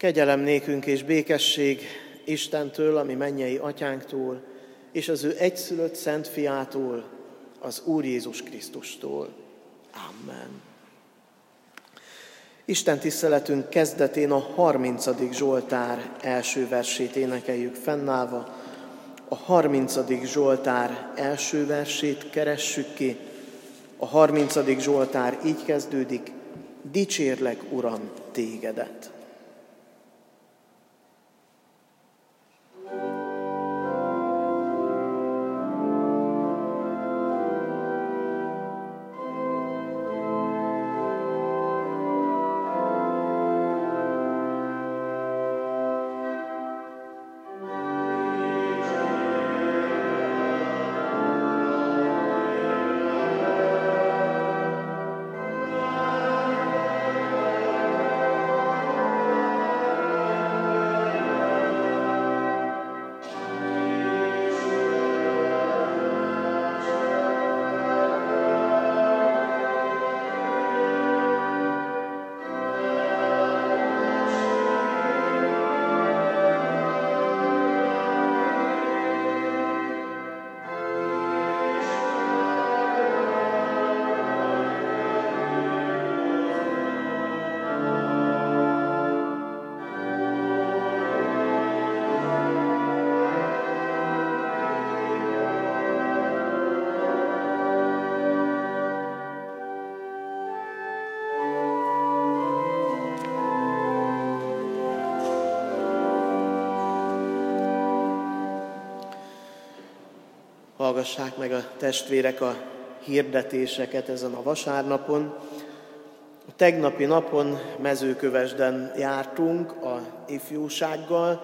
Kegyelem nékünk és békesség Istentől, ami mennyei atyánktól, és az ő egyszülött szent fiától, az Úr Jézus Krisztustól. Amen. Isten tiszteletünk kezdetén a 30. Zsoltár első versét énekeljük fennállva. A 30. Zsoltár első versét keressük ki. A 30. Zsoltár így kezdődik, dicsérlek, Uram, tégedet. Hallgassák meg a testvérek a hirdetéseket ezen a vasárnapon. A tegnapi napon mezőkövesden jártunk a ifjúsággal,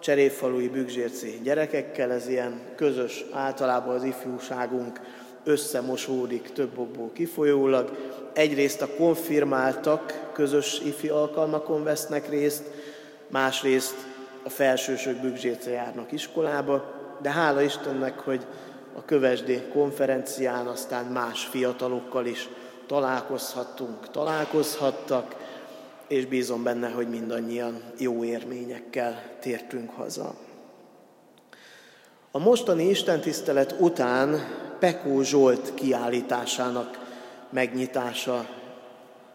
cserépfalui bügzsérci gyerekekkel, ez ilyen közös, általában az ifjúságunk összemosódik több okból kifolyólag. Egyrészt a konfirmáltak közös ifi alkalmakon vesznek részt, másrészt a felsősök bügzsérce járnak iskolába, de hála Istennek, hogy a Kövesdi konferencián, aztán más fiatalokkal is találkozhattunk, találkozhattak, és bízom benne, hogy mindannyian jó érményekkel tértünk haza. A mostani istentisztelet után Pekó Zsolt kiállításának megnyitása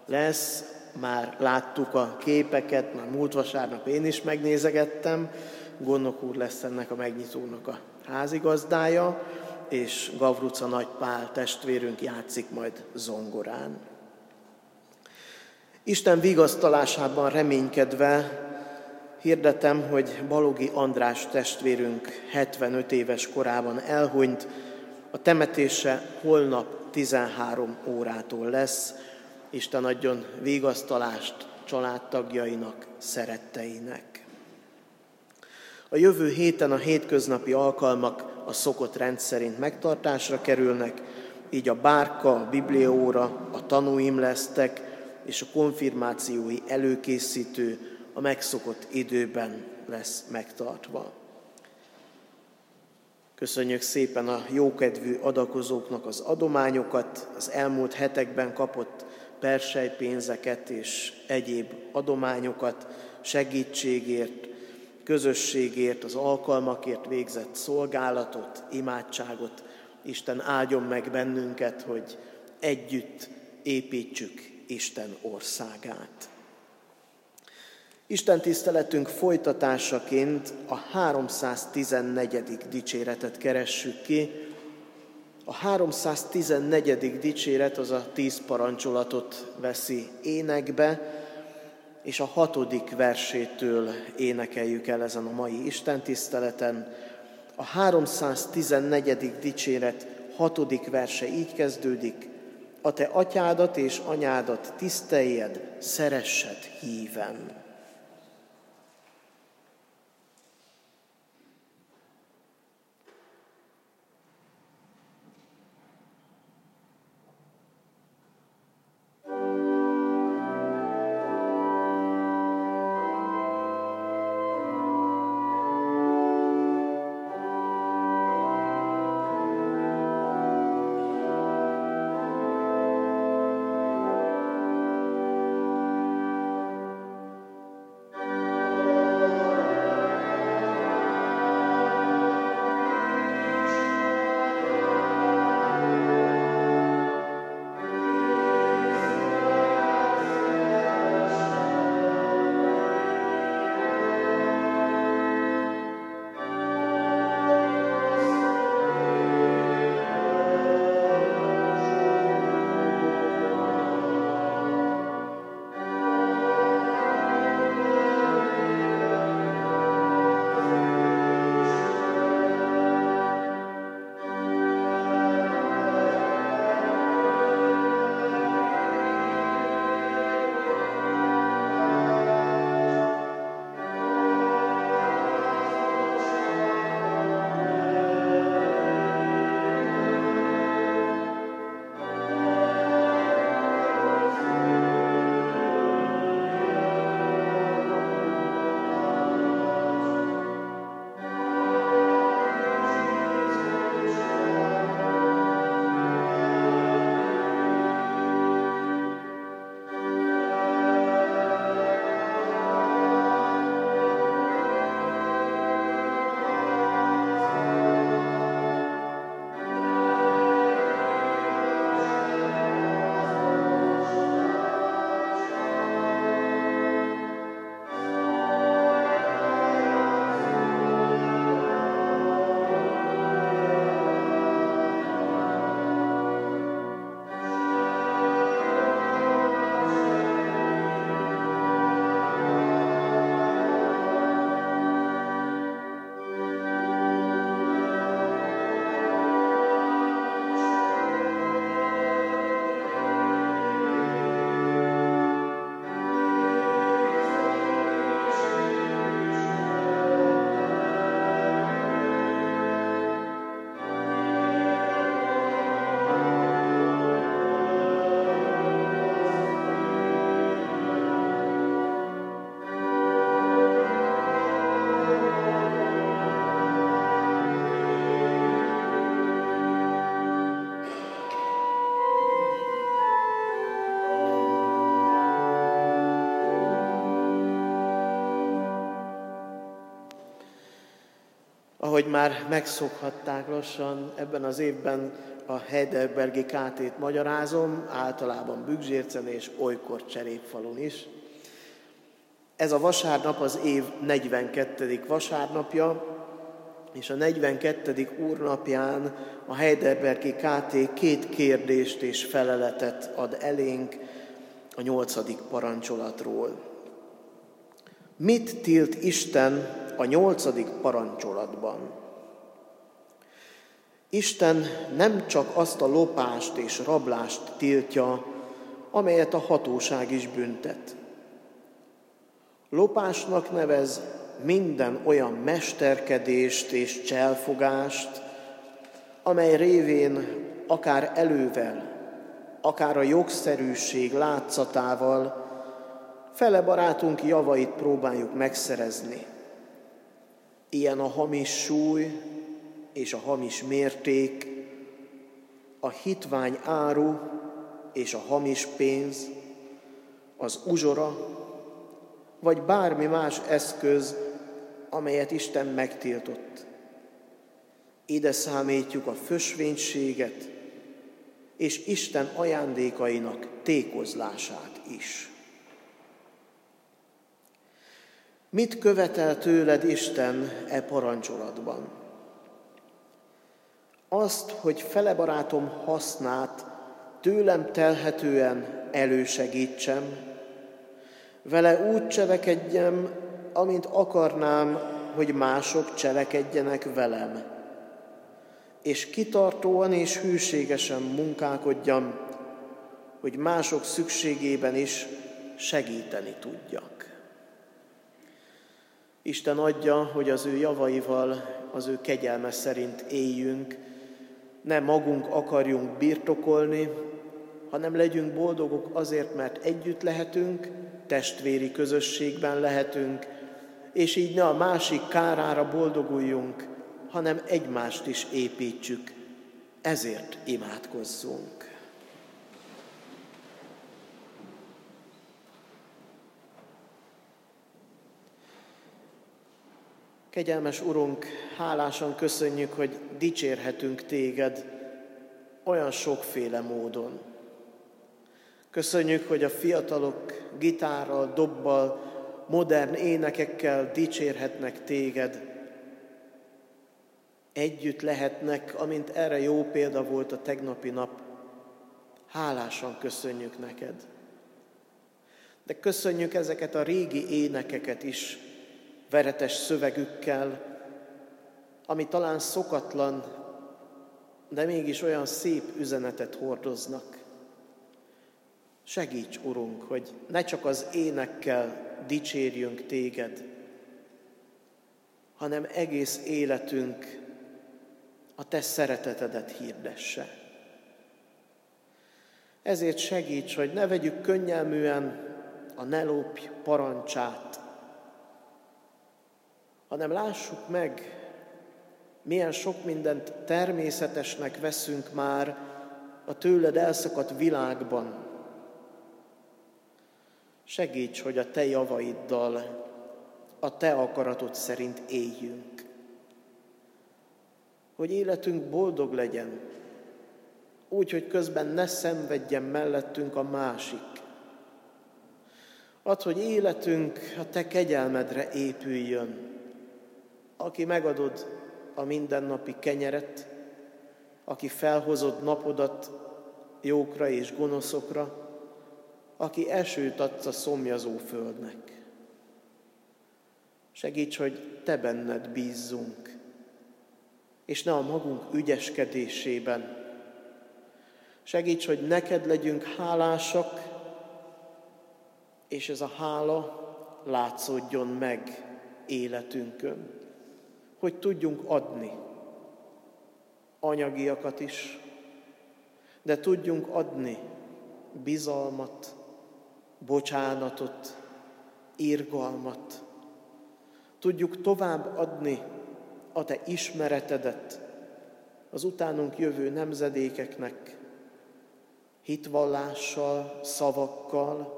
lesz. Már láttuk a képeket, már múlt vasárnap én is megnézegettem. Gondok úr lesz ennek a megnyitónak a házigazdája és Gavruca Nagypál testvérünk játszik majd zongorán. Isten vigasztalásában reménykedve hirdetem, hogy Balogi András testvérünk 75 éves korában elhunyt, a temetése holnap 13 órától lesz. Isten adjon vigasztalást családtagjainak, szeretteinek. A jövő héten a hétköznapi alkalmak a szokott rendszerint megtartásra kerülnek, így a bárka, a biblióra, a tanúim lesztek, és a konfirmációi előkészítő a megszokott időben lesz megtartva. Köszönjük szépen a jókedvű adakozóknak az adományokat, az elmúlt hetekben kapott persejpénzeket és egyéb adományokat segítségért, közösségért, az alkalmakért végzett szolgálatot, imádságot. Isten áldjon meg bennünket, hogy együtt építsük Isten országát. Isten tiszteletünk folytatásaként a 314. dicséretet keressük ki. A 314. dicséret az a tíz parancsolatot veszi énekbe, és a hatodik versétől énekeljük el ezen a mai Isten tiszteleten. A 314. dicséret hatodik verse így kezdődik. A te atyádat és anyádat tiszteljed, szeressed híven. Ahogy már megszokhatták lassan, ebben az évben a Heidelbergi KT-t magyarázom, általában Bügzsércen és olykor Cserépfalun is. Ez a vasárnap az év 42. vasárnapja, és a 42. úrnapján a Heidelbergi KT két kérdést és feleletet ad elénk a nyolcadik parancsolatról. Mit tilt Isten a nyolcadik parancsolatban? Isten nem csak azt a lopást és rablást tiltja, amelyet a hatóság is büntet. Lopásnak nevez minden olyan mesterkedést és cselfogást, amely révén akár elővel, akár a jogszerűség látszatával fele barátunk javait próbáljuk megszerezni. Ilyen a hamis súly és a hamis mérték, a hitvány áru és a hamis pénz, az uzsora, vagy bármi más eszköz, amelyet Isten megtiltott. Ide számítjuk a fösvénységet és Isten ajándékainak tékozlását is. Mit követel tőled Isten e parancsolatban? Azt, hogy fele barátom hasznát tőlem telhetően elősegítsem, vele úgy cselekedjem, amint akarnám, hogy mások cselekedjenek velem, és kitartóan és hűségesen munkálkodjam, hogy mások szükségében is segíteni tudjak. Isten adja, hogy az ő javaival, az ő kegyelme szerint éljünk, ne magunk akarjunk birtokolni, hanem legyünk boldogok azért, mert együtt lehetünk, testvéri közösségben lehetünk, és így ne a másik kárára boldoguljunk, hanem egymást is építsük. Ezért imádkozzunk. Kegyelmes Urunk, hálásan köszönjük, hogy dicsérhetünk Téged olyan sokféle módon. Köszönjük, hogy a fiatalok gitárral, dobbal, modern énekekkel dicsérhetnek Téged. Együtt lehetnek, amint erre jó példa volt a tegnapi nap. Hálásan köszönjük neked. De köszönjük ezeket a régi énekeket is, veretes szövegükkel, ami talán szokatlan, de mégis olyan szép üzenetet hordoznak. Segíts, Urunk, hogy ne csak az énekkel dicsérjünk Téged, hanem egész életünk a Te szeretetedet hirdesse. Ezért segíts, hogy ne vegyük könnyelműen a ne lopj parancsát, hanem lássuk meg, milyen sok mindent természetesnek veszünk már a tőled elszakadt világban. Segíts, hogy a te javaiddal, a te akaratod szerint éljünk. Hogy életünk boldog legyen, úgy, hogy közben ne szenvedjen mellettünk a másik. Add, hogy életünk a te kegyelmedre épüljön, aki megadod a mindennapi kenyeret, aki felhozod napodat jókra és gonoszokra, aki esőt adsz a szomjazó földnek. Segíts, hogy Te benned bízzunk, és ne a magunk ügyeskedésében. Segíts, hogy neked legyünk hálásak, és ez a hála látszódjon meg életünkön hogy tudjunk adni anyagiakat is, de tudjunk adni bizalmat, bocsánatot, irgalmat. Tudjuk tovább adni a Te ismeretedet az utánunk jövő nemzedékeknek, hitvallással, szavakkal,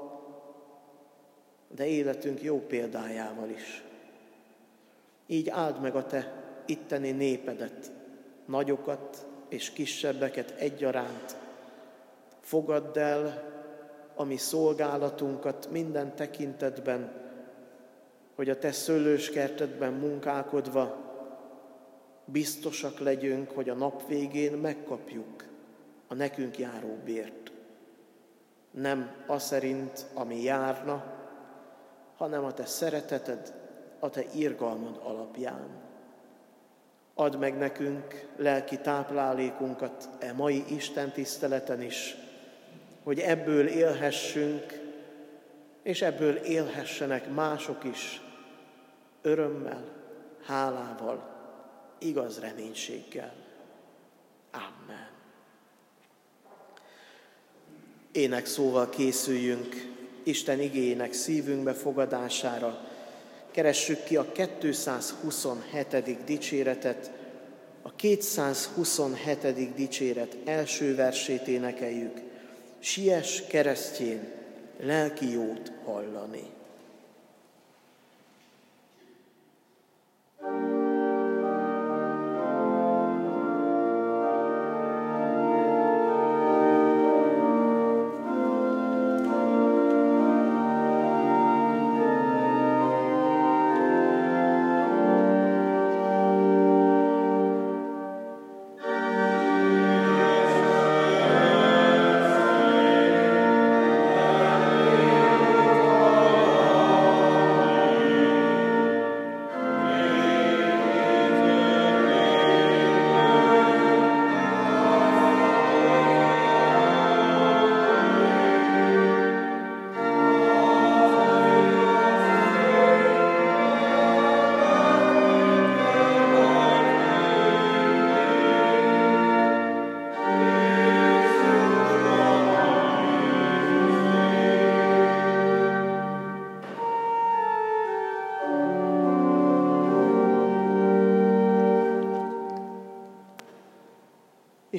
de életünk jó példájával is. Így áld meg a Te itteni népedet, nagyokat és kisebbeket egyaránt. Fogadd el a mi szolgálatunkat minden tekintetben, hogy a Te szőlőskertedben munkálkodva biztosak legyünk, hogy a nap végén megkapjuk a nekünk járó bért. Nem az szerint, ami járna, hanem a Te szereteted, a Te irgalmad alapján. Add meg nekünk lelki táplálékunkat e mai Isten tiszteleten is, hogy ebből élhessünk, és ebből élhessenek mások is, örömmel, hálával, igaz reménységgel. Amen. Ének szóval készüljünk Isten igényének szívünkbe fogadására. Keressük ki a 227. dicséretet, a 227. dicséret első versét énekeljük. Sies keresztjén lelki jót hallani.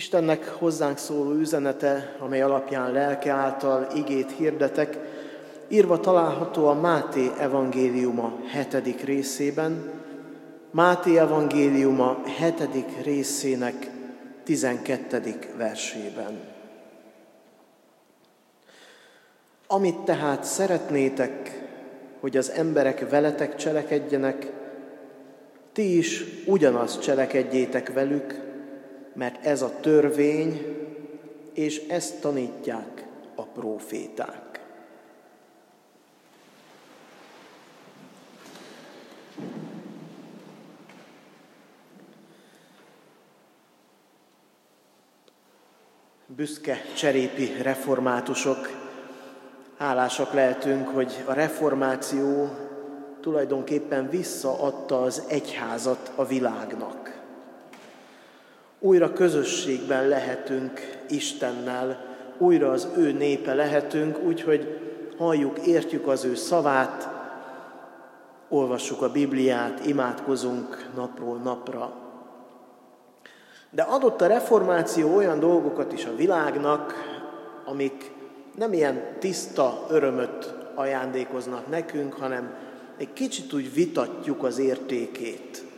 Istennek hozzánk szóló üzenete, amely alapján lelke által igét hirdetek, írva található a Máté evangéliuma hetedik részében, Máté evangéliuma hetedik részének tizenkettedik versében. Amit tehát szeretnétek, hogy az emberek veletek cselekedjenek, ti is ugyanazt cselekedjétek velük, mert ez a törvény, és ezt tanítják a próféták. Büszke cserépi reformátusok, hálásak lehetünk, hogy a reformáció tulajdonképpen visszaadta az egyházat a világnak újra közösségben lehetünk Istennel, újra az ő népe lehetünk, úgyhogy halljuk, értjük az ő szavát, olvassuk a Bibliát, imádkozunk napról napra. De adott a reformáció olyan dolgokat is a világnak, amik nem ilyen tiszta örömöt ajándékoznak nekünk, hanem egy kicsit úgy vitatjuk az értékét.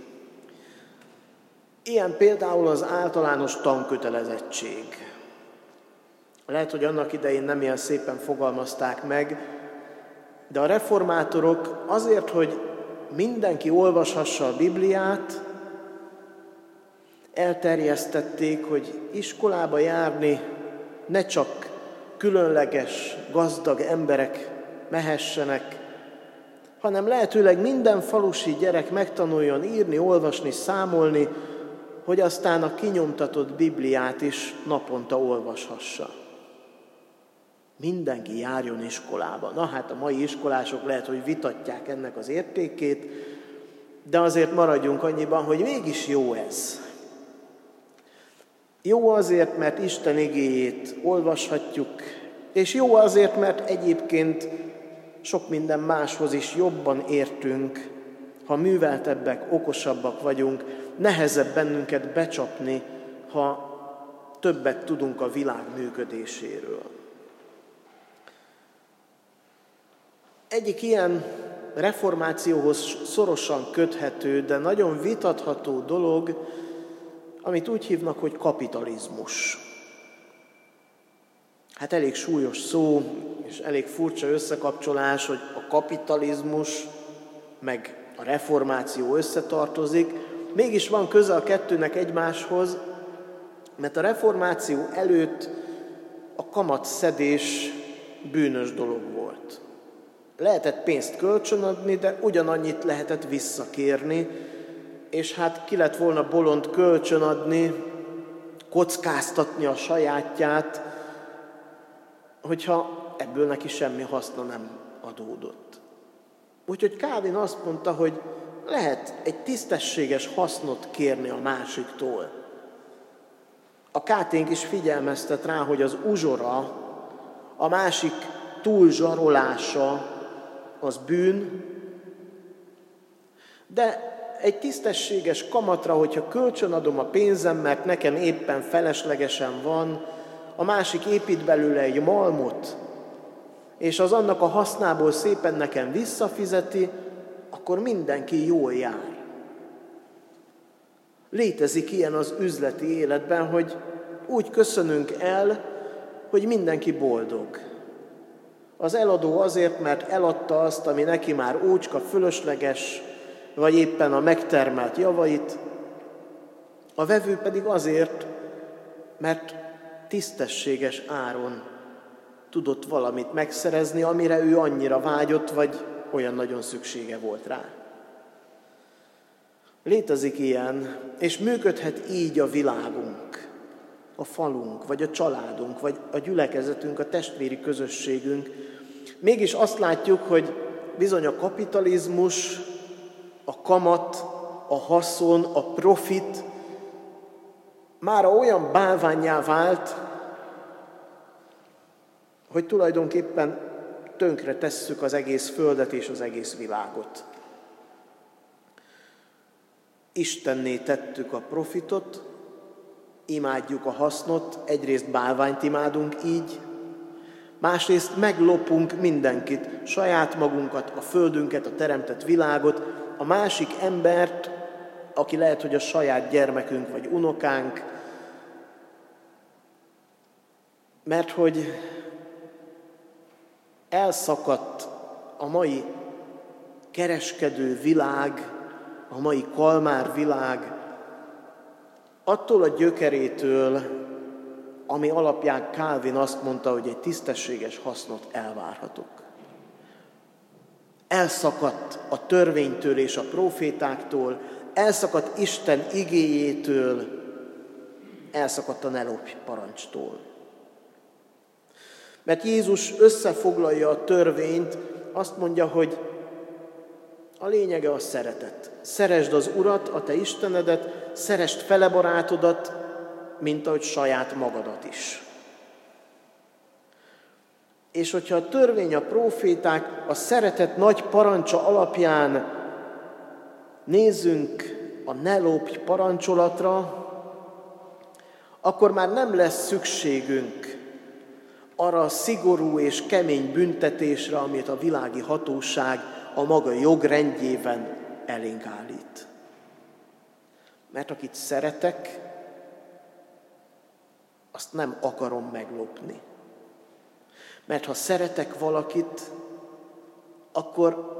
Ilyen például az általános tankötelezettség. Lehet, hogy annak idején nem ilyen szépen fogalmazták meg, de a reformátorok azért, hogy mindenki olvashassa a Bibliát, elterjesztették, hogy iskolába járni ne csak különleges, gazdag emberek mehessenek, hanem lehetőleg minden falusi gyerek megtanuljon írni, olvasni, számolni, hogy aztán a kinyomtatott Bibliát is naponta olvashassa. Mindenki járjon iskolába. Na hát a mai iskolások lehet, hogy vitatják ennek az értékét, de azért maradjunk annyiban, hogy mégis jó ez. Jó azért, mert Isten igéjét olvashatjuk, és jó azért, mert egyébként sok minden máshoz is jobban értünk, ha műveltebbek, okosabbak vagyunk, nehezebb bennünket becsapni, ha többet tudunk a világ működéséről. Egyik ilyen reformációhoz szorosan köthető, de nagyon vitatható dolog, amit úgy hívnak, hogy kapitalizmus. Hát elég súlyos szó, és elég furcsa összekapcsolás, hogy a kapitalizmus meg a reformáció összetartozik, mégis van köze a kettőnek egymáshoz, mert a reformáció előtt a kamatszedés bűnös dolog volt. Lehetett pénzt kölcsönadni, de ugyanannyit lehetett visszakérni, és hát ki lett volna bolond kölcsönadni, kockáztatni a sajátját, hogyha ebből neki semmi haszna nem adódott. Úgyhogy Kávin azt mondta, hogy lehet egy tisztességes hasznot kérni a másiktól. A káténk is figyelmeztet rá, hogy az uzsora, a másik túlzsarolása az bűn, de egy tisztességes kamatra, hogyha kölcsönadom a pénzem, mert nekem éppen feleslegesen van, a másik épít belőle egy malmot, és az annak a hasznából szépen nekem visszafizeti, akkor mindenki jól jár. Létezik ilyen az üzleti életben, hogy úgy köszönünk el, hogy mindenki boldog. Az eladó azért, mert eladta azt, ami neki már ócska, fölösleges, vagy éppen a megtermelt javait, a vevő pedig azért, mert tisztességes áron tudott valamit megszerezni, amire ő annyira vágyott, vagy olyan nagyon szüksége volt rá. Létezik ilyen, és működhet így a világunk, a falunk, vagy a családunk, vagy a gyülekezetünk, a testvéri közösségünk. Mégis azt látjuk, hogy bizony a kapitalizmus, a kamat, a haszon, a profit már olyan bálványá vált, hogy tulajdonképpen tönkre tesszük az egész földet és az egész világot. Istenné tettük a profitot, imádjuk a hasznot, egyrészt bálványt imádunk így, másrészt meglopunk mindenkit, saját magunkat, a földünket, a teremtett világot, a másik embert, aki lehet, hogy a saját gyermekünk vagy unokánk, mert hogy elszakadt a mai kereskedő világ, a mai kalmár világ attól a gyökerétől, ami alapján Calvin azt mondta, hogy egy tisztességes hasznot elvárhatok. Elszakadt a törvénytől és a profétáktól, elszakadt Isten igéjétől, elszakadt a nelopj parancstól. Mert Jézus összefoglalja a törvényt, azt mondja, hogy a lényege a szeretet. Szeresd az Urat, a te Istenedet, szeresd fele barátodat, mint ahogy saját magadat is. És hogyha a törvény, a proféták a szeretet nagy parancsa alapján nézzünk a ne lopj parancsolatra, akkor már nem lesz szükségünk arra a szigorú és kemény büntetésre, amit a világi hatóság a maga jogrendjében elénk állít. Mert akit szeretek, azt nem akarom meglopni. Mert ha szeretek valakit, akkor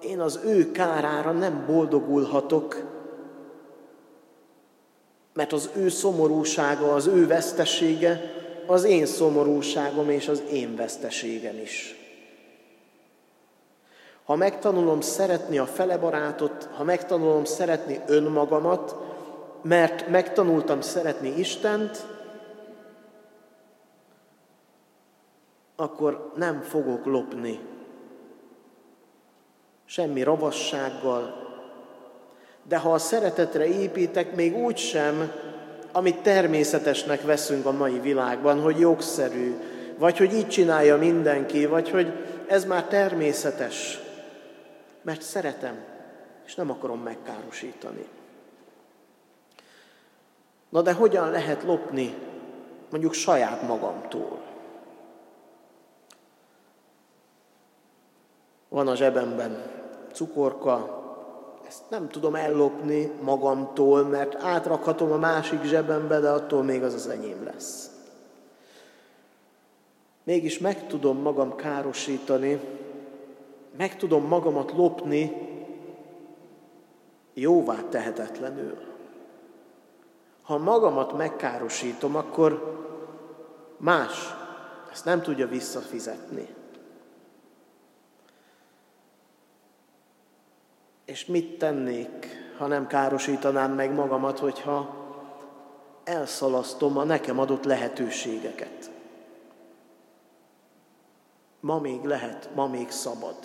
én az ő kárára nem boldogulhatok, mert az ő szomorúsága, az ő vesztesége az én szomorúságom és az én veszteségem is. Ha megtanulom szeretni a fele barátot, ha megtanulom szeretni önmagamat, mert megtanultam szeretni Istent, akkor nem fogok lopni. Semmi ravassággal. De ha a szeretetre építek, még úgy sem, amit természetesnek veszünk a mai világban, hogy jogszerű, vagy hogy így csinálja mindenki, vagy hogy ez már természetes, mert szeretem, és nem akarom megkárosítani. Na de hogyan lehet lopni mondjuk saját magamtól? Van a zsebemben cukorka, ezt nem tudom ellopni magamtól, mert átrakhatom a másik zsebembe, de attól még az az enyém lesz. Mégis meg tudom magam károsítani, meg tudom magamat lopni jóvá tehetetlenül. Ha magamat megkárosítom, akkor más ezt nem tudja visszafizetni. És mit tennék, ha nem károsítanám meg magamat, hogyha elszalasztom a nekem adott lehetőségeket? Ma még lehet, ma még szabad.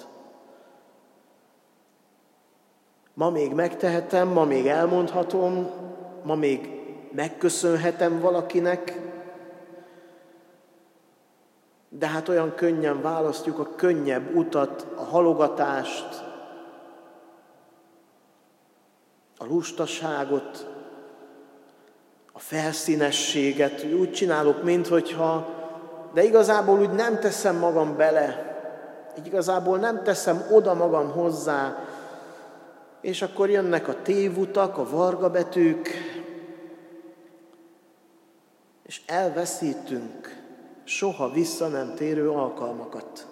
Ma még megtehetem, ma még elmondhatom, ma még megköszönhetem valakinek, de hát olyan könnyen választjuk a könnyebb utat, a halogatást, a lustaságot, a felszínességet, úgy csinálok, minthogyha, de igazából úgy nem teszem magam bele, igazából nem teszem oda magam hozzá, és akkor jönnek a tévutak, a vargabetűk, és elveszítünk soha vissza nem térő alkalmakat.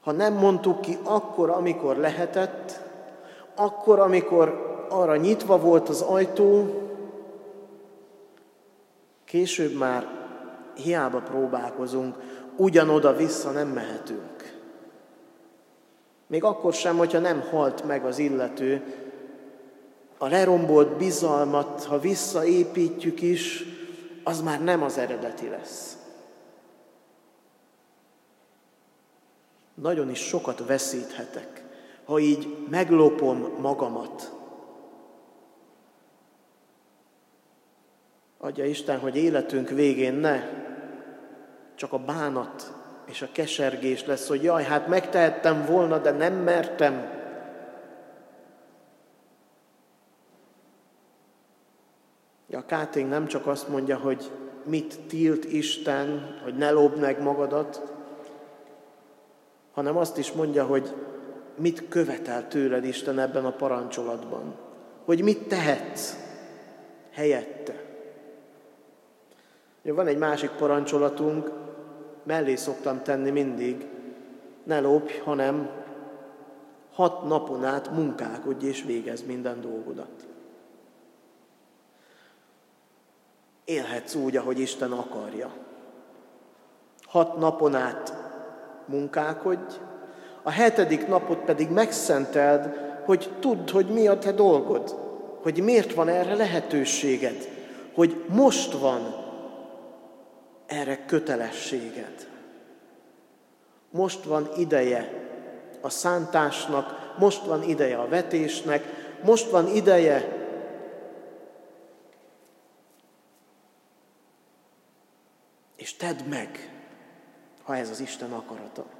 Ha nem mondtuk ki akkor, amikor lehetett, akkor, amikor arra nyitva volt az ajtó, később már hiába próbálkozunk, ugyanoda vissza nem mehetünk. Még akkor sem, hogyha nem halt meg az illető, a lerombolt bizalmat, ha visszaépítjük is, az már nem az eredeti lesz. Nagyon is sokat veszíthetek, ha így meglopom magamat. Adja Isten, hogy életünk végén ne csak a bánat és a kesergés lesz, hogy jaj, hát megtehettem volna, de nem mertem. A Káting nem csak azt mondja, hogy mit tilt Isten, hogy ne lopd meg magadat, hanem azt is mondja, hogy mit követel tőled Isten ebben a parancsolatban. Hogy mit tehetsz helyette. Van egy másik parancsolatunk, mellé szoktam tenni mindig, ne lopj, hanem hat napon át munkálkodj és végez minden dolgodat. élhetsz úgy, ahogy Isten akarja. Hat napon át munkálkodj, a hetedik napot pedig megszenteld, hogy tudd, hogy mi a te dolgod, hogy miért van erre lehetőséged, hogy most van erre kötelességed. Most van ideje a szántásnak, most van ideje a vetésnek, most van ideje És tedd meg, ha ez az Isten akarata.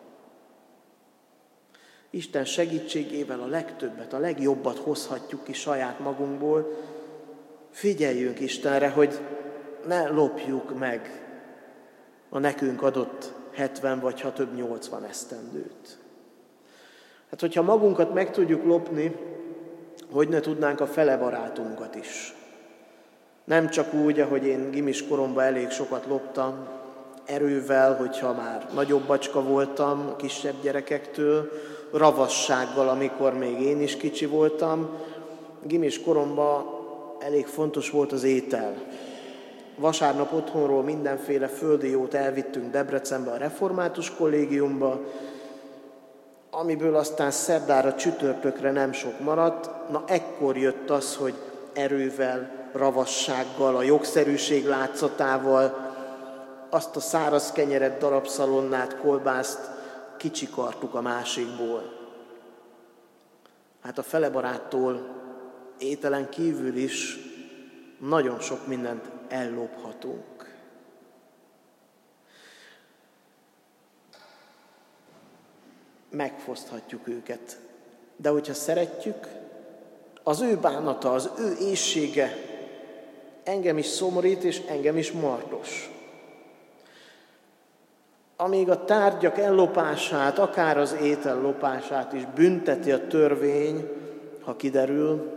Isten segítségével a legtöbbet, a legjobbat hozhatjuk ki saját magunkból. Figyeljünk Istenre, hogy ne lopjuk meg a nekünk adott 70 vagy ha több 80 esztendőt. Hát, hogyha magunkat meg tudjuk lopni, hogy ne tudnánk a fele barátunkat is. Nem csak úgy, ahogy én gimis koromban elég sokat loptam, erővel, hogyha már nagyobb bacska voltam a kisebb gyerekektől, ravassággal, amikor még én is kicsi voltam. Gimis koromban elég fontos volt az étel. Vasárnap otthonról mindenféle földi jót elvittünk Debrecenbe a református kollégiumba, amiből aztán szerdára, csütörtökre nem sok maradt. Na ekkor jött az, hogy erővel, ravassággal, a jogszerűség látszatával azt a száraz kenyeret, darabszalonnát, kolbászt kicsikartuk a másikból. Hát a fele baráttól ételen kívül is nagyon sok mindent ellophatunk. Megfoszthatjuk őket. De hogyha szeretjük, az ő bánata, az ő éjsége engem is szomorít, és engem is mardos. Amíg a tárgyak ellopását, akár az étel lopását is bünteti a törvény, ha kiderül,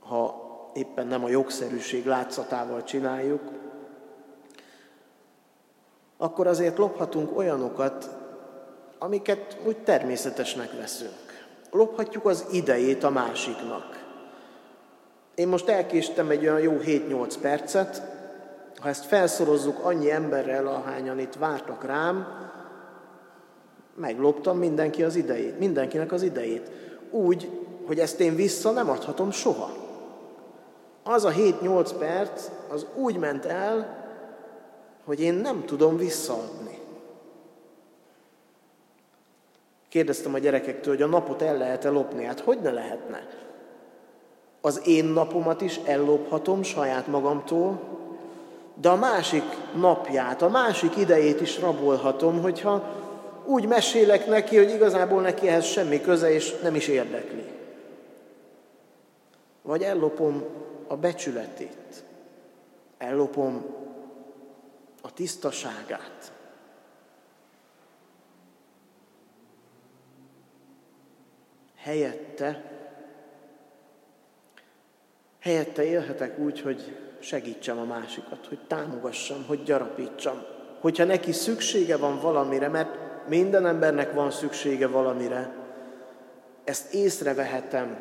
ha éppen nem a jogszerűség látszatával csináljuk, akkor azért lophatunk olyanokat, amiket úgy természetesnek veszünk. Lophatjuk az idejét a másiknak. Én most elkéstem egy olyan jó 7-8 percet, ha ezt felszorozzuk annyi emberrel, ahányan itt vártak rám, megloptam mindenki az idejét, mindenkinek az idejét. Úgy, hogy ezt én vissza nem adhatom soha. Az a 7-8 perc, az úgy ment el, hogy én nem tudom visszaadni. Kérdeztem a gyerekektől, hogy a napot el lehet-e lopni. Hát hogy ne lehetne? Az én napomat is ellophatom saját magamtól, de a másik napját, a másik idejét is rabolhatom, hogyha úgy mesélek neki, hogy igazából neki ehhez semmi köze, és nem is érdekli. Vagy ellopom a becsületét, ellopom a tisztaságát. Helyette, helyette élhetek úgy, hogy segítsem a másikat, hogy támogassam, hogy gyarapítsam. Hogyha neki szüksége van valamire, mert minden embernek van szüksége valamire, ezt észrevehetem,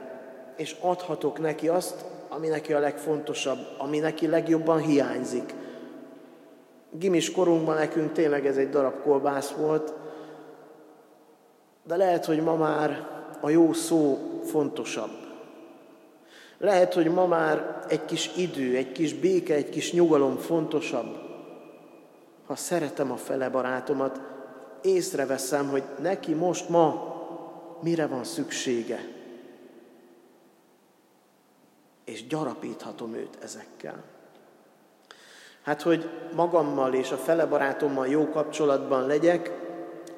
és adhatok neki azt, ami neki a legfontosabb, ami neki legjobban hiányzik. Gimis korunkban nekünk tényleg ez egy darab kolbász volt, de lehet, hogy ma már a jó szó fontosabb. Lehet, hogy ma már egy kis idő, egy kis béke, egy kis nyugalom fontosabb. Ha szeretem a fele barátomat, észreveszem, hogy neki most ma mire van szüksége. És gyarapíthatom őt ezekkel. Hát, hogy magammal és a fele barátommal jó kapcsolatban legyek,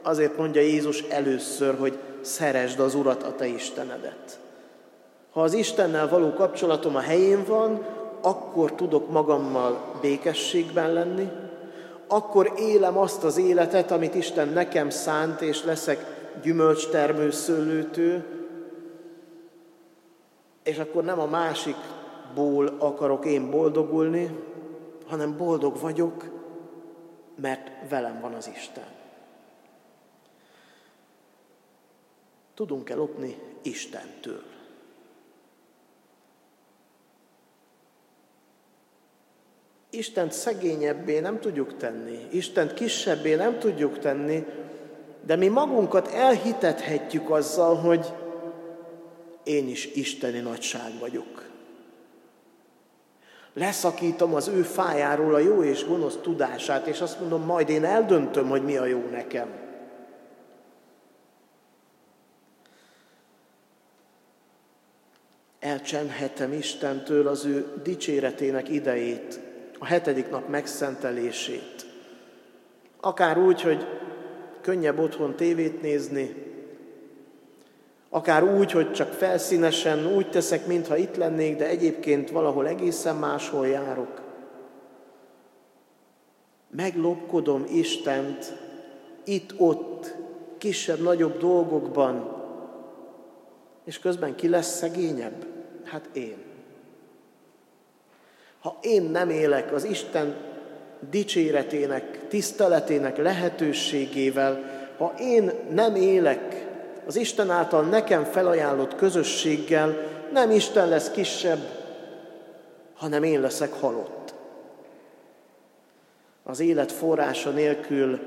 azért mondja Jézus először, hogy szeresd az Urat, a te Istenedet. Ha az Istennel való kapcsolatom a helyén van, akkor tudok magammal békességben lenni, akkor élem azt az életet, amit Isten nekem szánt, és leszek gyümölcstermő szőlőtő, és akkor nem a másikból akarok én boldogulni, hanem boldog vagyok, mert velem van az Isten. Tudunk-e lopni Istentől? Istent szegényebbé nem tudjuk tenni, Istent kisebbé nem tudjuk tenni, de mi magunkat elhitethetjük azzal, hogy én is isteni nagyság vagyok. Leszakítom az ő fájáról a jó és gonosz tudását, és azt mondom, majd én eldöntöm, hogy mi a jó nekem. Elcsenhetem Istentől az ő dicséretének idejét, a hetedik nap megszentelését. Akár úgy, hogy könnyebb otthon tévét nézni, akár úgy, hogy csak felszínesen úgy teszek, mintha itt lennék, de egyébként valahol egészen máshol járok. Meglopkodom Istent itt-ott, kisebb-nagyobb dolgokban, és közben ki lesz szegényebb? Hát én. Ha én nem élek az Isten dicséretének, tiszteletének lehetőségével, ha én nem élek az Isten által nekem felajánlott közösséggel, nem Isten lesz kisebb, hanem én leszek halott. Az élet forrása nélkül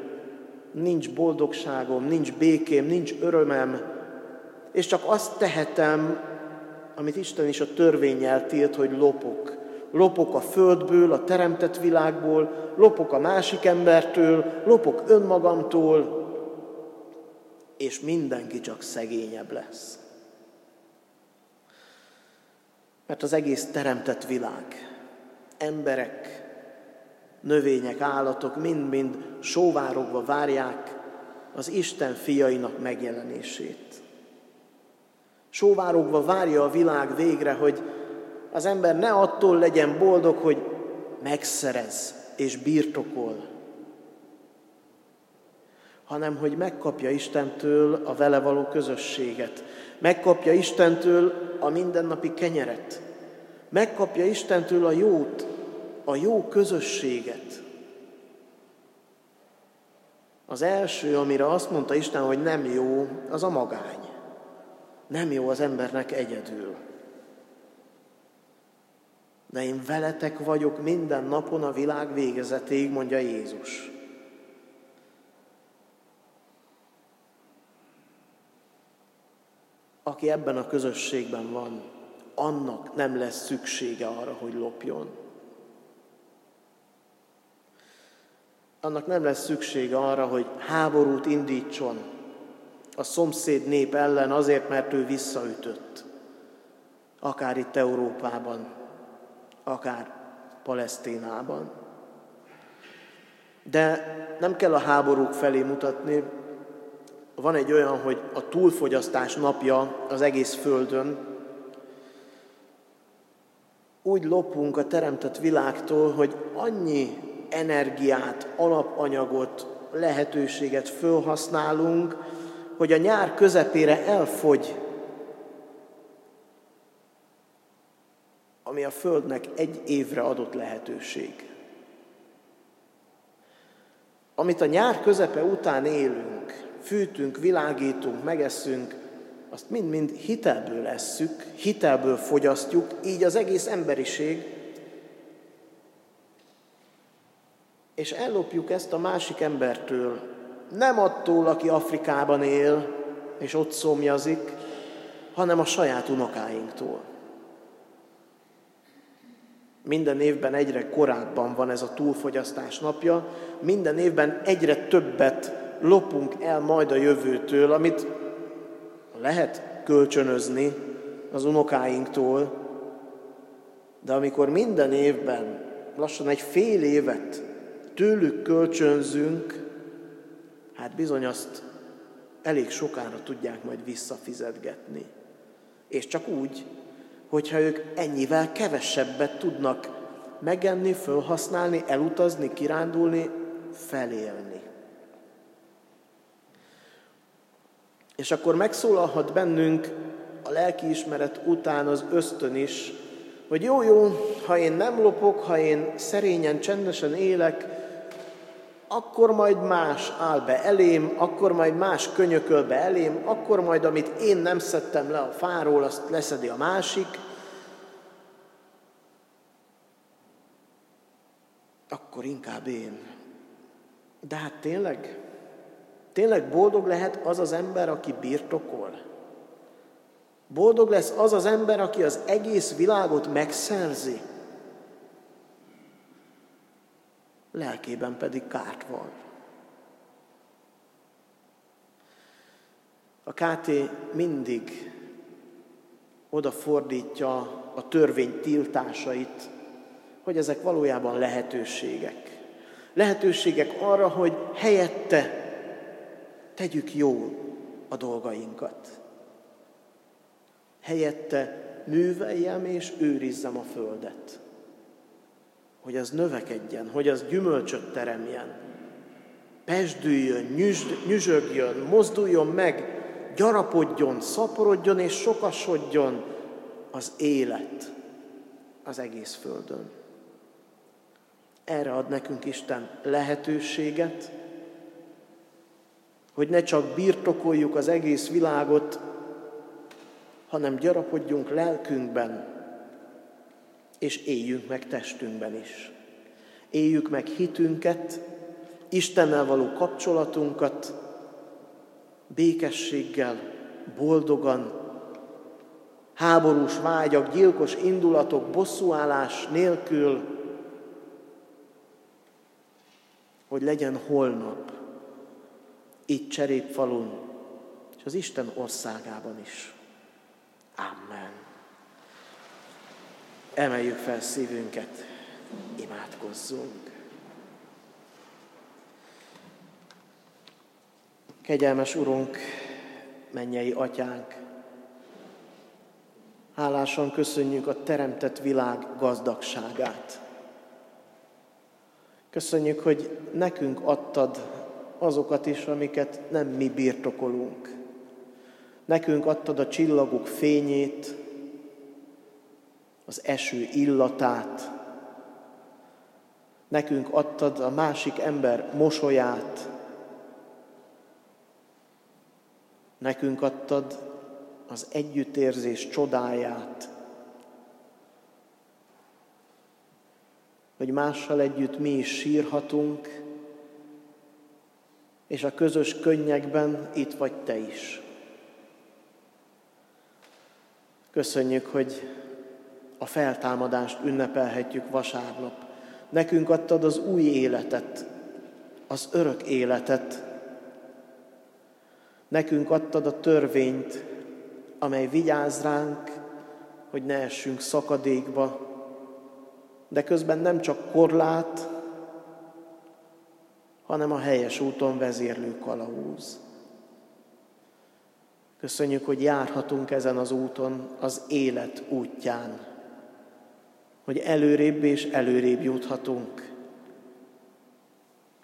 nincs boldogságom, nincs békém, nincs örömem, és csak azt tehetem, amit Isten is a törvényel tilt, hogy lopok lopok a földből, a teremtett világból, lopok a másik embertől, lopok önmagamtól, és mindenki csak szegényebb lesz. Mert az egész teremtett világ, emberek, növények, állatok mind-mind sóvárogva várják az Isten fiainak megjelenését. Sóvárogva várja a világ végre, hogy az ember ne attól legyen boldog, hogy megszerez és birtokol, hanem hogy megkapja Istentől a vele való közösséget, megkapja Istentől a mindennapi kenyeret, megkapja Istentől a jót, a jó közösséget. Az első, amire azt mondta Isten, hogy nem jó, az a magány. Nem jó az embernek egyedül. De én veletek vagyok minden napon a világ végezetéig, mondja Jézus. Aki ebben a közösségben van, annak nem lesz szüksége arra, hogy lopjon. Annak nem lesz szüksége arra, hogy háborút indítson a szomszéd nép ellen azért, mert ő visszaütött. Akár itt Európában, akár Palesztinában. De nem kell a háborúk felé mutatni. Van egy olyan, hogy a túlfogyasztás napja az egész Földön. Úgy lopunk a teremtett világtól, hogy annyi energiát, alapanyagot, lehetőséget felhasználunk, hogy a nyár közepére elfogy, ami a Földnek egy évre adott lehetőség. Amit a nyár közepe után élünk, fűtünk, világítunk, megeszünk, azt mind-mind hitelből esszük, hitelből fogyasztjuk, így az egész emberiség, és ellopjuk ezt a másik embertől, nem attól, aki Afrikában él, és ott szomjazik, hanem a saját unokáinktól. Minden évben egyre korábban van ez a túlfogyasztás napja, minden évben egyre többet lopunk el majd a jövőtől, amit lehet kölcsönözni az unokáinktól, de amikor minden évben lassan egy fél évet tőlük kölcsönzünk, hát bizony azt elég sokára tudják majd visszafizetgetni. És csak úgy, hogyha ők ennyivel kevesebbet tudnak megenni, felhasználni, elutazni, kirándulni, felélni. És akkor megszólalhat bennünk a lelkiismeret után az ösztön is, hogy jó, jó, ha én nem lopok, ha én szerényen, csendesen élek, akkor majd más áll be elém, akkor majd más könyököl be elém, akkor majd, amit én nem szedtem le a fáról, azt leszedi a másik. Akkor inkább én. De hát tényleg? Tényleg boldog lehet az az ember, aki birtokol? Boldog lesz az az ember, aki az egész világot megszerzi? Lelkében pedig kárt van. A KT mindig odafordítja a törvény tiltásait, hogy ezek valójában lehetőségek. Lehetőségek arra, hogy helyette tegyük jó a dolgainkat. Helyette műveljem és őrizzem a földet hogy az növekedjen, hogy az gyümölcsöt teremjen. Pesdüljön, nyüzsögjön, mozduljon meg, gyarapodjon, szaporodjon és sokasodjon az élet az egész Földön. Erre ad nekünk Isten lehetőséget, hogy ne csak birtokoljuk az egész világot, hanem gyarapodjunk lelkünkben, és éljünk meg testünkben is. Éljük meg hitünket, Istennel való kapcsolatunkat, békességgel, boldogan, háborús vágyak, gyilkos indulatok, bosszúállás nélkül, hogy legyen holnap itt Cserépfalun, és az Isten országában is. Amen. Emeljük fel szívünket, imádkozzunk. Kegyelmes Urunk, mennyei atyánk, hálásan köszönjük a teremtett világ gazdagságát. Köszönjük, hogy nekünk adtad azokat is, amiket nem mi birtokolunk. Nekünk adtad a csillagok fényét, az eső illatát, nekünk adtad a másik ember mosolyát, nekünk adtad az együttérzés csodáját, hogy mással együtt mi is sírhatunk, és a közös könnyekben itt vagy te is. Köszönjük, hogy a feltámadást ünnepelhetjük vasárnap. Nekünk adtad az új életet, az örök életet. Nekünk adtad a törvényt, amely vigyáz ránk, hogy ne essünk szakadékba, de közben nem csak korlát, hanem a helyes úton vezérlő kalauz. Köszönjük, hogy járhatunk ezen az úton, az élet útján, hogy előrébb és előrébb juthatunk.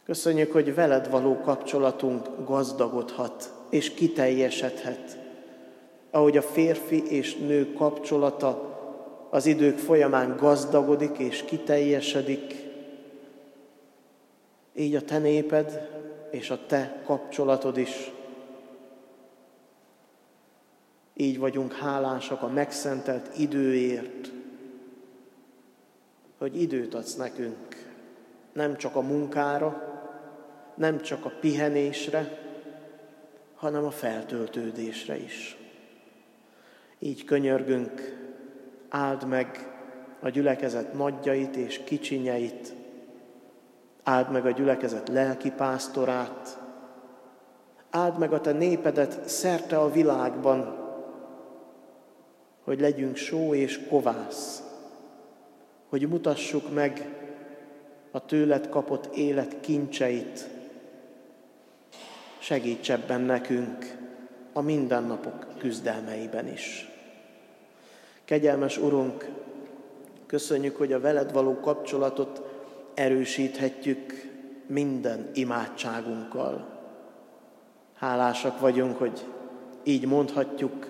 Köszönjük, hogy veled való kapcsolatunk gazdagodhat és kiteljesedhet, ahogy a férfi és nő kapcsolata az idők folyamán gazdagodik és kiteljesedik, így a te néped és a te kapcsolatod is így vagyunk hálásak a megszentelt időért, hogy időt adsz nekünk, nem csak a munkára, nem csak a pihenésre, hanem a feltöltődésre is. Így könyörgünk, áld meg a gyülekezet nagyjait és kicsinyeit, áld meg a gyülekezet lelki pásztorát, áld meg a te népedet szerte a világban, hogy legyünk só és kovász, hogy mutassuk meg a tőled kapott élet kincseit. Segíts ebben nekünk a mindennapok küzdelmeiben is. Kegyelmes Urunk, köszönjük, hogy a veled való kapcsolatot erősíthetjük minden imádságunkkal. Hálásak vagyunk, hogy így mondhatjuk,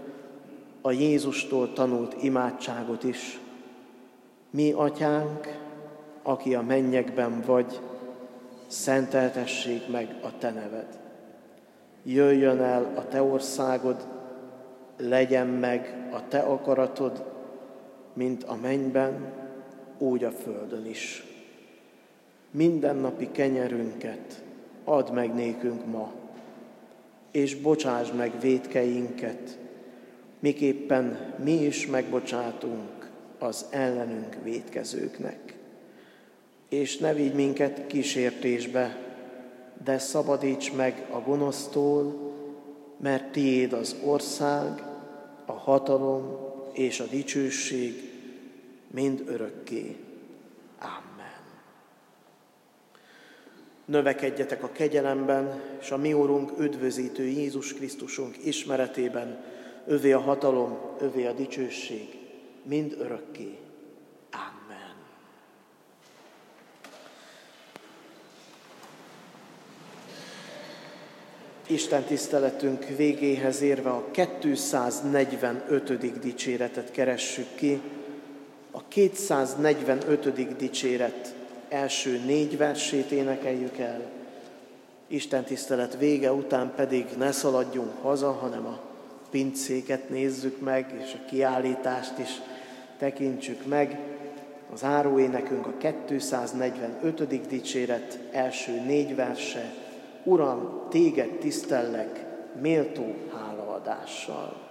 a Jézustól tanult imádságot is. Mi, atyánk, aki a mennyekben vagy, szenteltessék meg a te neved. Jöjjön el a te országod, legyen meg a te akaratod, mint a mennyben, úgy a földön is. Mindennapi kenyerünket add meg nékünk ma, és bocsáss meg védkeinket, miképpen mi is megbocsátunk az ellenünk védkezőknek. És ne vigy minket kísértésbe, de szabadíts meg a gonosztól, mert tiéd az ország, a hatalom és a dicsőség mind örökké. Amen. Növekedjetek a kegyelemben, és a mi Úrunk üdvözítő Jézus Krisztusunk ismeretében, övé a hatalom, övé a dicsőség, mind örökké. Amen. Isten tiszteletünk végéhez érve a 245. dicséretet keressük ki. A 245. dicséret első négy versét énekeljük el. Isten tisztelet vége után pedig ne szaladjunk haza, hanem a pincéket nézzük meg, és a kiállítást is tekintsük meg. Az áróénekünk a 245. dicséret első négy verse. Uram, téged tisztellek méltó hálaadással.